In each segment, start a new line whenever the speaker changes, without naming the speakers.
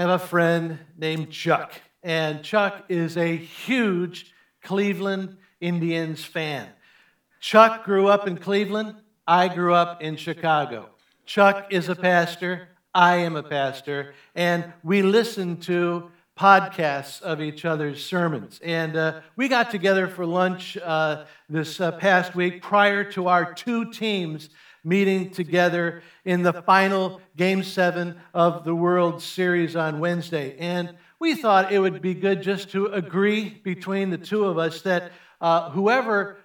I have a friend named Chuck, and Chuck is a huge Cleveland Indians fan. Chuck grew up in Cleveland. I grew up in Chicago. Chuck is a pastor. I am a pastor. And we listen to podcasts of each other's sermons. And uh, we got together for lunch uh, this uh, past week prior to our two teams meeting together in the final game seven of the World Series on Wednesday. And we thought it would be good just to agree between the two of us that uh, whoever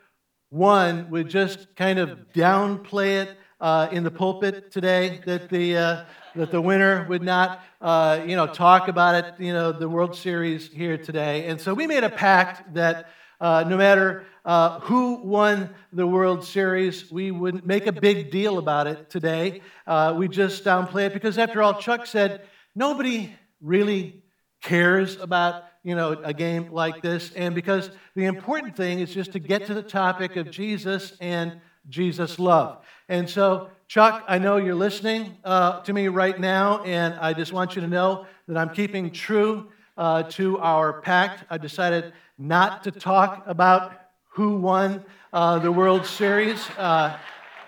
won would just kind of downplay it uh, in the pulpit today, that the, uh, that the winner would not, uh, you know, talk about it, you know, the World Series here today. And so we made a pact that uh, no matter uh, who won the World Series. We wouldn't make a big deal about it today. Uh, we just downplay it because, after all, Chuck said nobody really cares about you know a game like this, and because the important thing is just to get to the topic of Jesus and Jesus' love. And so, Chuck, I know you're listening uh, to me right now, and I just want you to know that I'm keeping true uh, to our pact. I decided not to talk about who won uh, the World Series. Uh,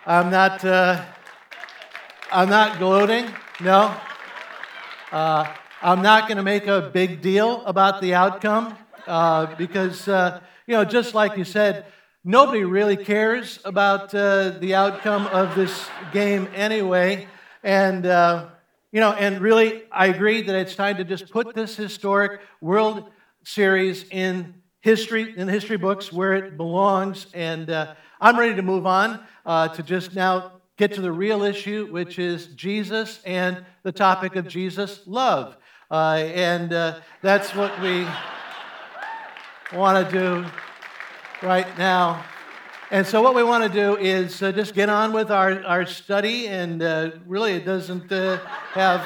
I'm not. Uh, I'm not gloating. No. Uh, I'm not going to make a big deal about the outcome uh, because you know, just like you said, nobody really cares about the outcome of this game anyway, and. you know, and really, I agree that it's time to just put this historic World Series in history in the history books where it belongs. And uh, I'm ready to move on uh, to just now get to the real issue, which is Jesus and the topic of Jesus' love. Uh, and uh, that's what we want to do right now. And so, what we want to do is uh, just get on with our, our study, and uh, really, it doesn't have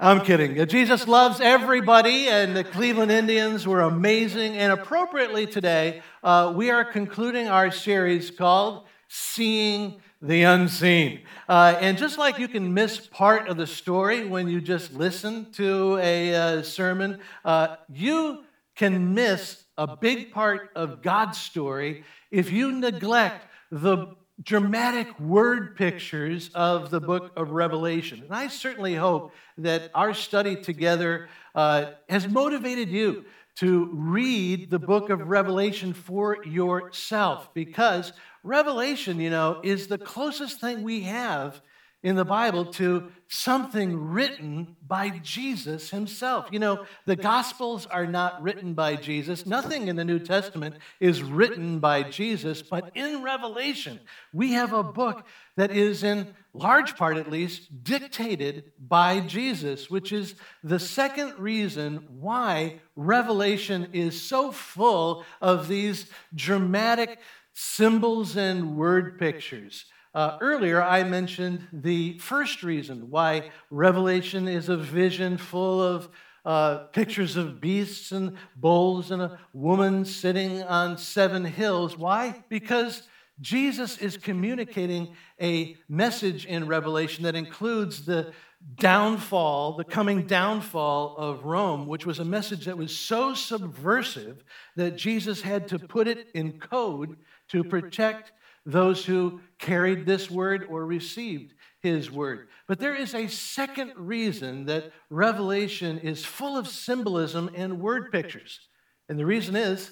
I'm kidding. Jesus loves everybody, and the Cleveland Indians were amazing. And appropriately today, uh, we are concluding our series called Seeing the Unseen. Uh, and just like you can miss part of the story when you just listen to a uh, sermon, uh, you can miss a big part of God's story if you neglect the dramatic word pictures of the book of Revelation. And I certainly hope that our study together uh, has motivated you to read the book of Revelation for yourself because Revelation, you know, is the closest thing we have in the Bible to something written by Jesus himself. You know, the Gospels are not written by Jesus. Nothing in the New Testament is written by Jesus. But in Revelation, we have a book that is, in large part at least, dictated by Jesus, which is the second reason why Revelation is so full of these dramatic symbols and word pictures. Uh, earlier, I mentioned the first reason why Revelation is a vision full of uh, pictures of beasts and bulls and a woman sitting on seven hills. Why? Because Jesus is communicating a message in Revelation that includes the downfall, the coming downfall of Rome, which was a message that was so subversive that Jesus had to put it in code to protect those who carried this word or received his word. But there is a second reason that Revelation is full of symbolism and word pictures. And the reason is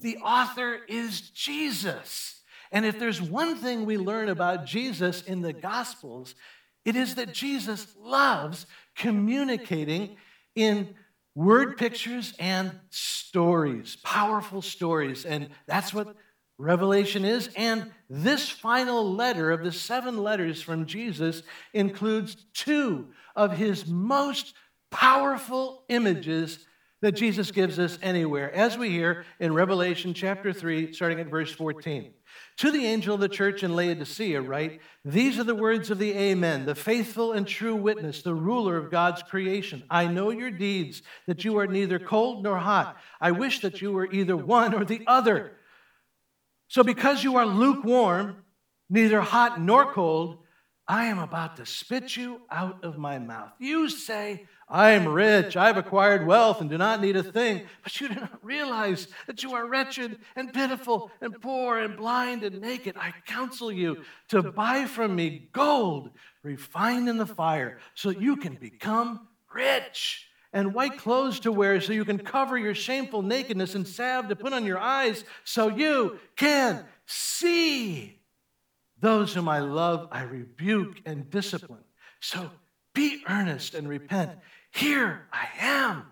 the author is Jesus. And if there's one thing we learn about Jesus in the Gospels, it is that Jesus loves communicating in word pictures and stories, powerful stories. And that's what Revelation is. And this final letter of the seven letters from Jesus includes two of his most powerful images that Jesus gives us anywhere, as we hear in Revelation chapter 3, starting at verse 14. To the angel of the church in Laodicea, write, These are the words of the Amen, the faithful and true witness, the ruler of God's creation. I know your deeds, that you are neither cold nor hot. I wish that you were either one or the other. So, because you are lukewarm, neither hot nor cold, I am about to spit you out of my mouth. You say, I am rich, I've acquired wealth, and do not need a thing. But you do not realize that you are wretched and pitiful and poor and blind and naked. I counsel you to buy from me gold refined in the fire so that you can become rich and white clothes to wear so you can cover your shameful nakedness and salve to put on your eyes so you can see. Those whom I love, I rebuke and discipline. So be earnest and repent. Here I am.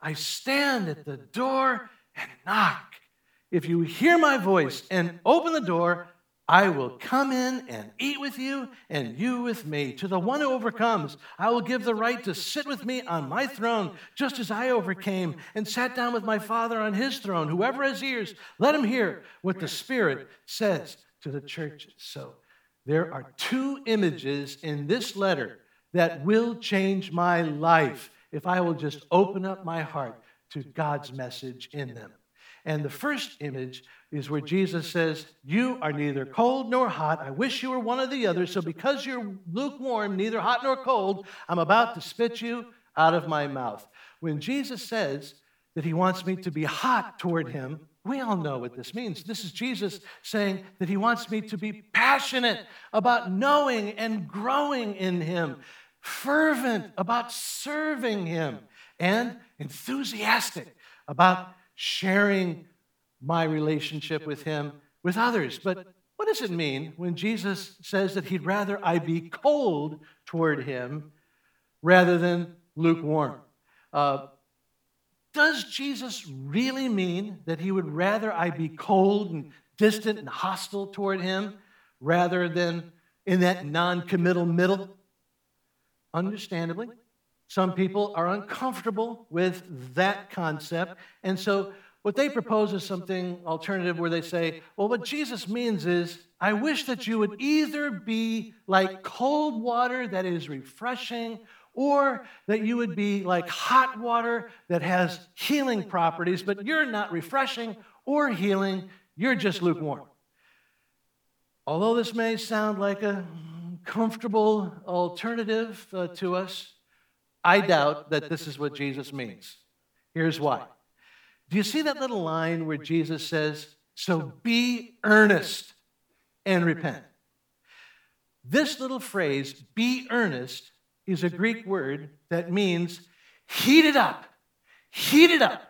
I stand at the door and knock. If you hear my voice and open the door, I will come in and eat with you, and you with me. To the one who overcomes, I will give the right to sit with me on my throne, just as I overcame and sat down with my Father on his throne. Whoever has ears, let him hear what the Spirit says to the churches. So there are two images in this letter that will change my life if I will just open up my heart to God's message in them. And the first image is where Jesus says, You are neither cold nor hot. I wish you were one or the other. So because you're lukewarm, neither hot nor cold, I'm about to spit you out of my mouth. When Jesus says that he wants me to be hot toward him, we all know what this means. This is Jesus saying that he wants me to be passionate about knowing and growing in him, fervent about serving him, and enthusiastic about sharing my relationship with him with others. But what does it mean when Jesus says that he'd rather I be cold toward him rather than lukewarm? Uh, does Jesus really mean that he would rather I be cold and distant and hostile toward him rather than in that non committal middle? Understandably, some people are uncomfortable with that concept. And so what they propose is something alternative where they say, well, what Jesus means is, I wish that you would either be like cold water that is refreshing or that you would be like hot water that has healing properties, but you're not refreshing or healing, you're just lukewarm. Although this may sound like a comfortable alternative uh, to us, I doubt that this is what Jesus means. Here's why. Do you see that little line where Jesus says, So be earnest and repent? This little phrase, be earnest, is a Greek word that means heat it up. Heat it up.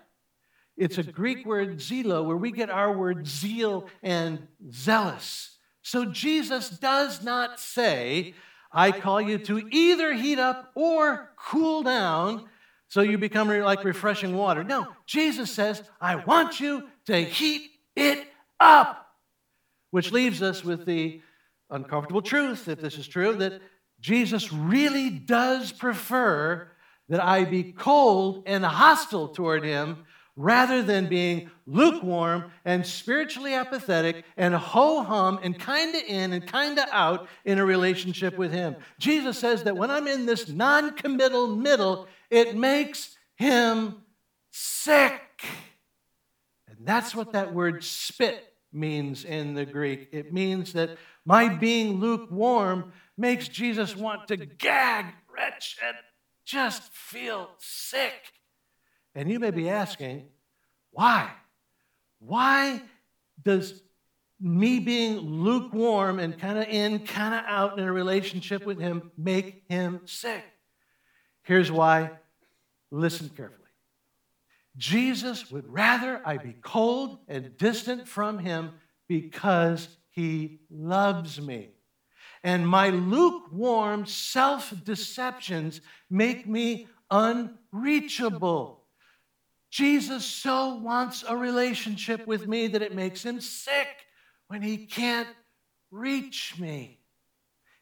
It's a Greek word, zelo, where we get our word zeal and zealous. So Jesus does not say, I call you to either heat up or cool down so you become like refreshing water. No, Jesus says, I want you to heat it up. Which leaves us with the uncomfortable truth, if this is true, that Jesus really does prefer that I be cold and hostile toward him rather than being lukewarm and spiritually apathetic and ho hum and kind of in and kind of out in a relationship with him. Jesus says that when I'm in this non committal middle, it makes him sick. And that's what that word spit means in the Greek. It means that my being lukewarm makes Jesus want to gag, retch, and just feel sick. And you may be asking, why? Why does me being lukewarm and kind of in, kind of out in a relationship with him make him sick? Here's why. Listen carefully. Jesus would rather I be cold and distant from him because he loves me. And my lukewarm self deceptions make me unreachable. Jesus so wants a relationship with me that it makes him sick when he can't reach me.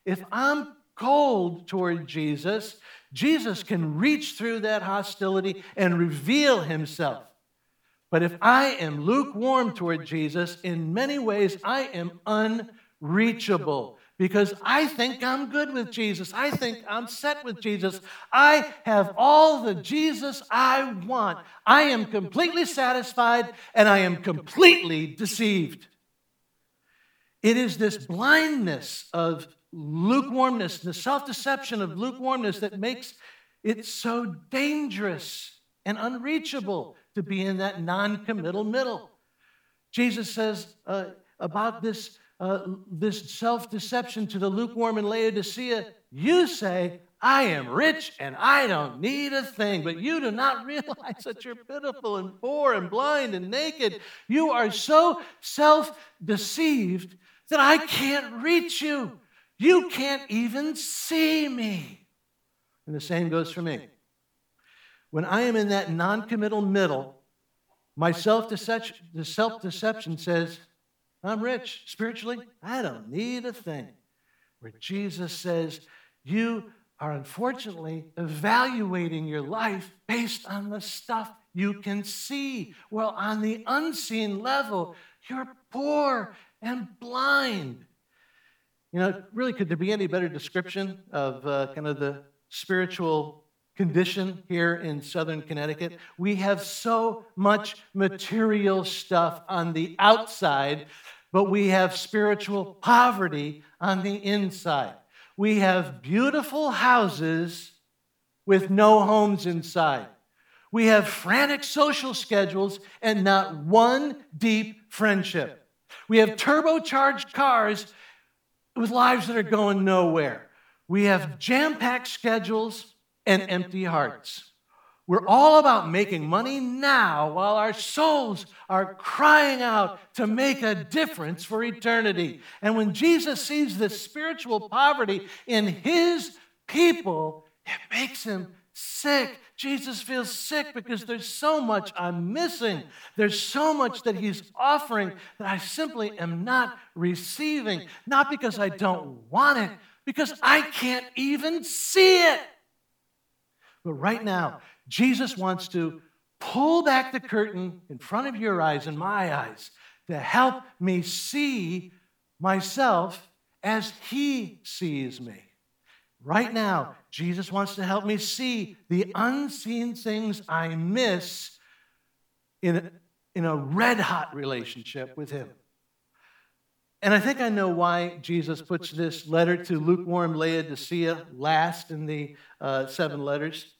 If I'm cold toward Jesus, Jesus can reach through that hostility and reveal himself. But if I am lukewarm toward Jesus, in many ways I am unreachable because I think I'm good with Jesus. I think I'm set with Jesus. I have all the Jesus I want. I am completely satisfied and I am completely deceived. It is this blindness of lukewarmness, the self deception of lukewarmness that makes it so dangerous and unreachable to be in that non committal middle. Jesus says uh, about this, uh, this self deception to the lukewarm in Laodicea, you say, I am rich and I don't need a thing, but you do not realize that you're pitiful and poor and blind and naked. You are so self deceived that I can't reach you. You can't even see me. And the same goes for me. When I am in that non committal middle, my self deception says, I'm rich spiritually. I don't need a thing. Where Jesus says, You are unfortunately evaluating your life based on the stuff you can see. Well, on the unseen level, you're poor and blind. You know, really, could there be any better description of uh, kind of the spiritual condition here in southern Connecticut? We have so much material stuff on the outside, but we have spiritual poverty on the inside. We have beautiful houses with no homes inside. We have frantic social schedules and not one deep friendship. We have turbocharged cars with lives that are going nowhere. We have jam packed schedules and empty hearts. We're all about making money now while our souls are crying out to make a difference for eternity. And when Jesus sees this spiritual poverty in his people, it makes him sick. Jesus feels sick because there's so much I'm missing. There's so much that he's offering that I simply am not receiving. Not because I don't want it, because I can't even see it. But right now, Jesus wants to pull back the curtain in front of your eyes and my eyes to help me see myself as he sees me. Right now, Jesus wants to help me see the unseen things I miss in a, in a red hot relationship with Him. And I think I know why Jesus puts this letter to lukewarm Laodicea last in the uh, seven letters.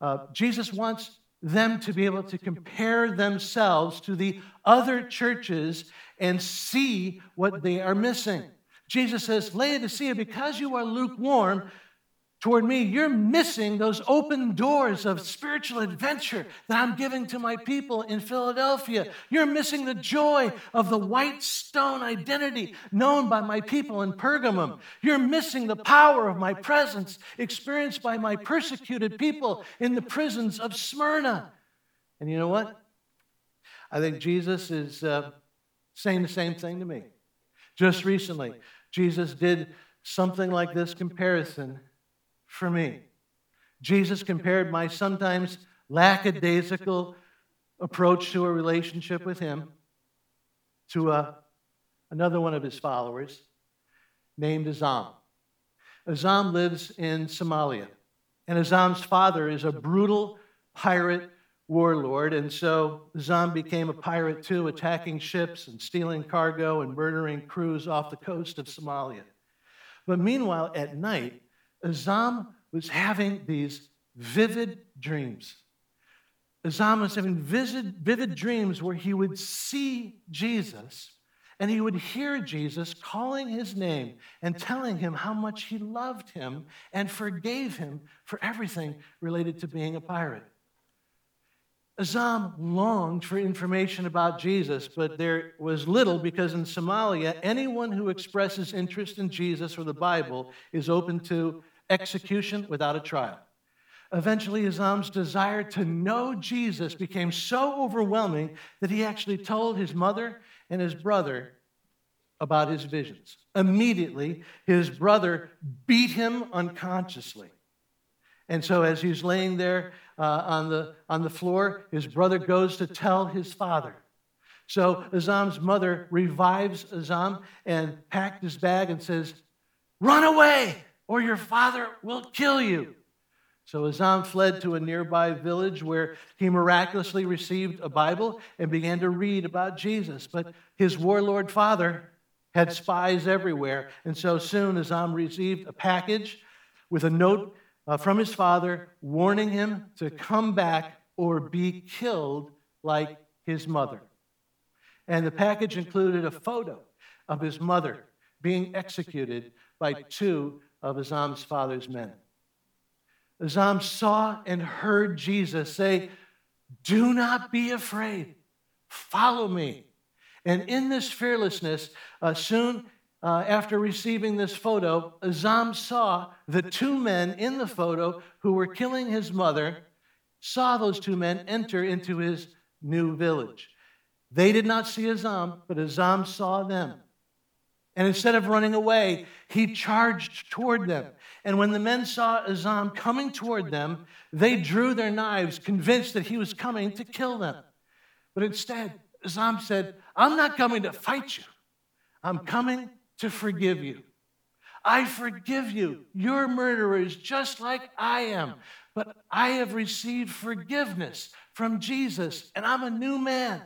Uh, Jesus wants them to be able to compare themselves to the other churches and see what they are missing. Jesus says, Laodicea, because you are lukewarm toward me, you're missing those open doors of spiritual adventure that I'm giving to my people in Philadelphia. You're missing the joy of the white stone identity known by my people in Pergamum. You're missing the power of my presence experienced by my persecuted people in the prisons of Smyrna. And you know what? I think Jesus is uh, saying the same thing to me. Just recently, Jesus did something like this comparison for me. Jesus compared my sometimes lackadaisical approach to a relationship with Him to a, uh, another one of His followers named Azam. Azam lives in Somalia, and Azam's father is a brutal pirate warlord, and so Azam became a pirate too, attacking ships and stealing cargo and murdering crews off the coast of Somalia. But meanwhile, at night, Azam was having these vivid dreams. Azam was having vivid, vivid dreams where he would see Jesus and he would hear Jesus calling his name and telling him how much he loved him and forgave him for everything related to being a pirate. Azam longed for information about Jesus, but there was little because in Somalia, anyone who expresses interest in Jesus or the Bible is open to execution without a trial. Eventually, Azam's desire to know Jesus became so overwhelming that he actually told his mother and his brother about his visions. Immediately, his brother beat him unconsciously. And so, as he's laying there uh, on, the, on the floor, his brother goes to tell his father. So, Azam's mother revives Azam and packed his bag and says, Run away, or your father will kill you. So Azam fled to a nearby village where he miraculously received a Bible and began to read about Jesus. But his warlord father had spies everywhere. And so soon Azam received a package with a note uh, from his father warning him to come back or be killed like his mother. And the package included a photo of his mother being executed by two of Azam's father's men. Azam saw and heard Jesus say, Do not be afraid, follow me. And in this fearlessness, uh, soon uh, after receiving this photo, Azam saw the two men in the photo who were killing his mother, saw those two men enter into his new village. They did not see Azam, but Azam saw them. And instead of running away, he charged toward them. And when the men saw Azam coming toward them, they drew their knives, convinced that he was coming to kill them. But instead, Azam said, I'm not coming to fight you, I'm coming to forgive you. I forgive you. You're murderers just like I am. But I have received forgiveness from Jesus, and I'm a new man.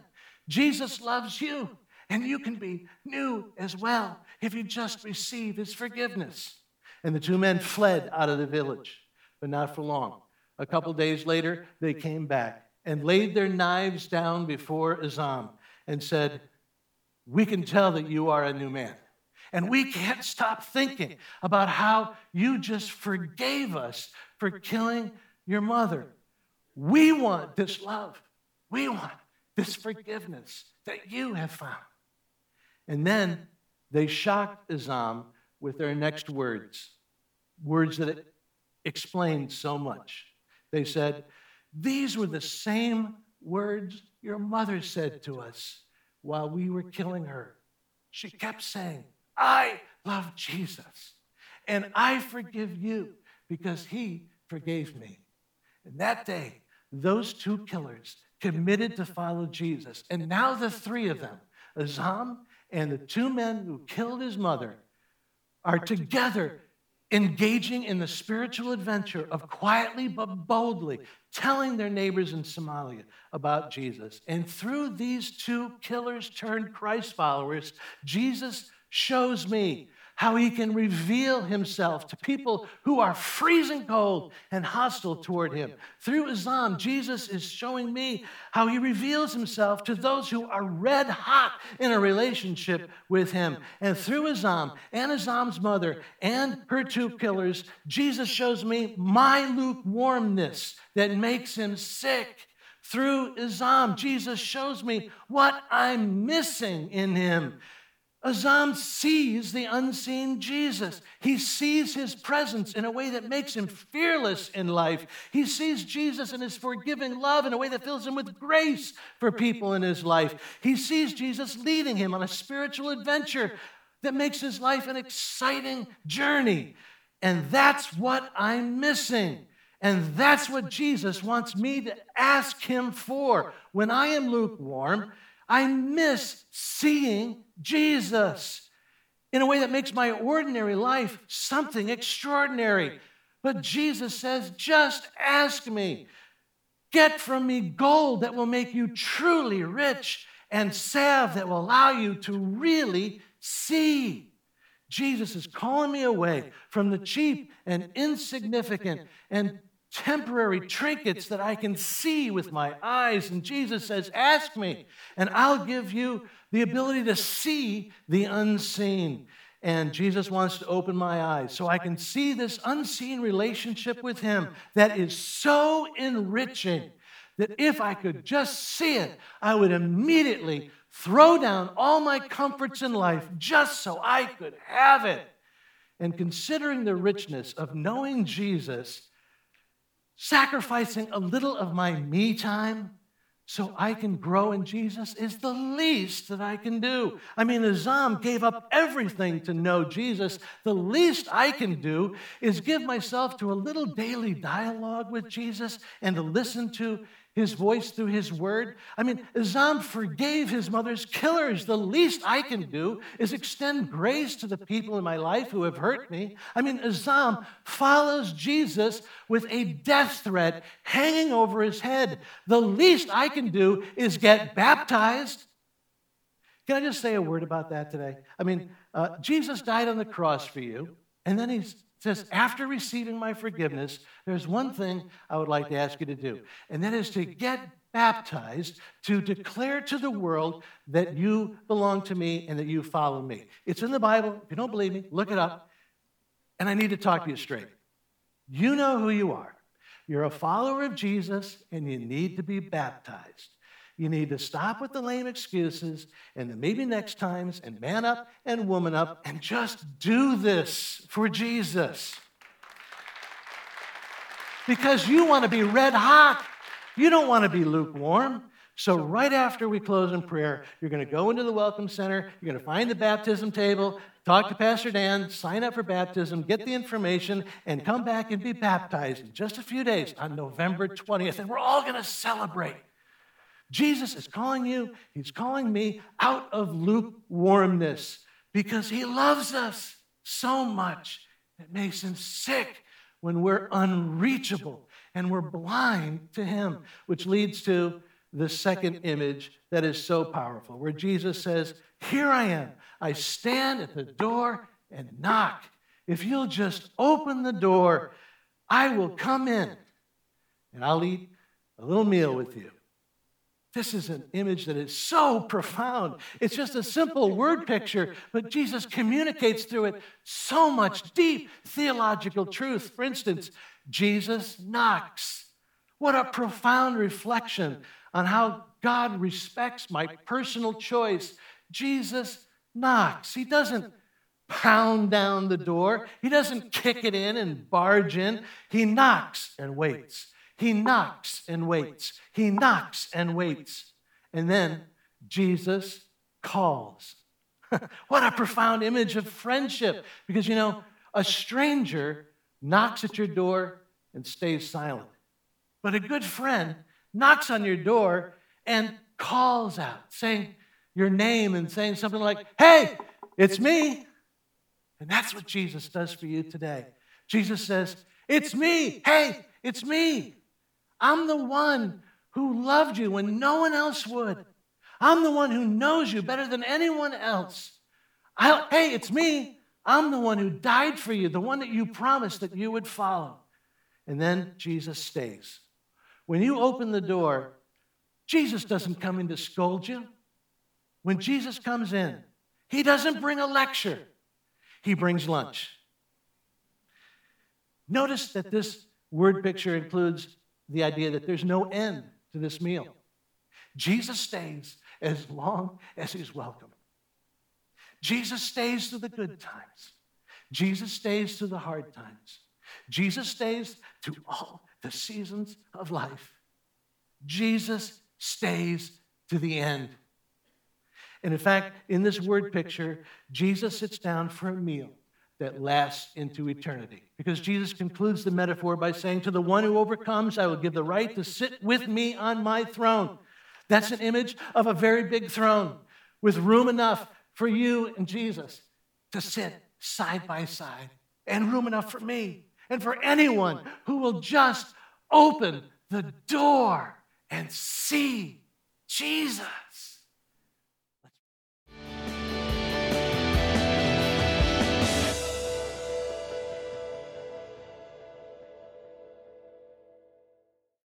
Jesus loves you, and you can be new as well if you just receive his forgiveness. And the two men fled out of the village, but not for long. A couple days later, they came back and laid their knives down before Azam and said, We can tell that you are a new man. And we can't stop thinking about how you just forgave us for killing your mother. We want this love. We want this forgiveness that you have found. And then they shocked Azam with their next words, words that explained so much. They said, These were the same words your mother said to us while we were killing her. She kept saying, I love Jesus and I forgive you because he forgave me. And that day, those two killers committed to follow Jesus. And now the three of them, Azam and the two men who killed his mother, are together engaging in the spiritual adventure of quietly but boldly telling their neighbors in Somalia about Jesus. And through these two killers turned Christ followers, Jesus shows me how he can reveal himself to people who are freezing cold and hostile toward him. Through Azam, Jesus is showing me how he reveals himself to those who are red hot in a relationship with him. And through Azam and Azam's mother and her two killers, Jesus shows me my lukewarmness that makes him sick. Through Azam, Jesus shows me what I'm missing in him. Azam sees the unseen Jesus. He sees his presence in a way that makes him fearless in life. He sees Jesus and his forgiving love in a way that fills him with grace for people in his life. He sees Jesus leading him on a spiritual adventure that makes his life an exciting journey. And that's what I'm missing. And that's what Jesus wants me to ask him for. When I am lukewarm, I miss seeing Jesus in a way that makes my ordinary life something extraordinary. But Jesus says, just ask me. Get from me gold that will make you truly rich and salve that will allow you to really see. Jesus is calling me away from the cheap and insignificant and temporary trinkets that I can see with my eyes. And Jesus says, Ask me, and I'll give you the ability to see the unseen. And Jesus wants to open my eyes so I can see this unseen relationship with Him that is so enriching that if I could just see it, I would immediately throw down all my comforts in life just so I could have it. And considering the richness of knowing Jesus, sacrificing a little of my me time so I can grow in Jesus is the least that I can do. I mean, Azam gave up everything to know Jesus. The least I can do is give myself to a little daily dialogue with Jesus and to listen to his voice through his word. I mean, Azam forgave his mother's killers. The least I can do is extend grace to the people in my life who have hurt me. I mean, Azam follows Jesus with a death threat hanging over his head. The least I can do is get baptized. Can I just say a word about that today? I mean, uh, Jesus died on the cross for you, and then he says, after receiving my forgiveness, there's one thing I would like to ask you to do, and that is to get baptized to declare to the world that you belong to me and that you follow me. It's in the Bible. If you don't believe me, look it up. And I need to talk to you straight. You know who you are. You're a follower of Jesus, and you need to be baptized. You need to stop with the lame excuses and the maybe next times and man up and woman up and just do this for Jesus. Because you want to be red hot. You don't want to be lukewarm. So, right after we close in prayer, you're going to go into the Welcome Center. You're going to find the baptism table, talk to Pastor Dan, sign up for baptism, get the information, and come back and be baptized in just a few days on November 20th. And we're all going to celebrate. Jesus is calling you, He's calling me out of lukewarmness because He loves us so much. It makes Him sick when we're unreachable and we're blind to Him, which leads to the second image that is so powerful, where Jesus says, Here I am. I stand at the door and knock. If you'll just open the door, I will come in and I'll eat a little meal with you. This is an image that is so profound. It's just a simple word picture, but Jesus communicates through it so much deep theological truth. For instance, Jesus knocks. What a profound reflection on how God respects my personal choice. Jesus knocks. He doesn't pound down the door, He doesn't kick it in and barge in. He knocks and waits. He knocks and waits. He knocks and waits. And then Jesus calls. what a profound image of friendship. Because, you know, a stranger knocks at your door and stays silent. But a good friend knocks on your door and calls out, saying your name and saying something like, Hey, it's me. And that's what Jesus does for you today. Jesus says, It's me. Hey, it's me. I'm the one who loved you when no one else would. I'm the one who knows you better than anyone else. I, hey, it's me. I'm the one who died for you, the one that you promised that you would follow. And then Jesus stays. When you open the door, Jesus doesn't come in to scold you. When Jesus comes in, he doesn't bring a lecture, he brings lunch. Notice that this word picture includes the idea that there's no end to this meal. Jesus stays as long as he's welcome. Jesus stays through the good times. Jesus stays through the hard times. Jesus stays through all the seasons of life. Jesus stays to the end. And in fact, in this word picture, Jesus sits down for a meal that lasts into eternity. Because Jesus concludes the metaphor by saying, To the one who overcomes, I will give the right to sit with me on my throne. That's an image of a very big throne with room enough for you and Jesus to sit side by side, and room enough for me and for anyone who will just open the door and see Jesus.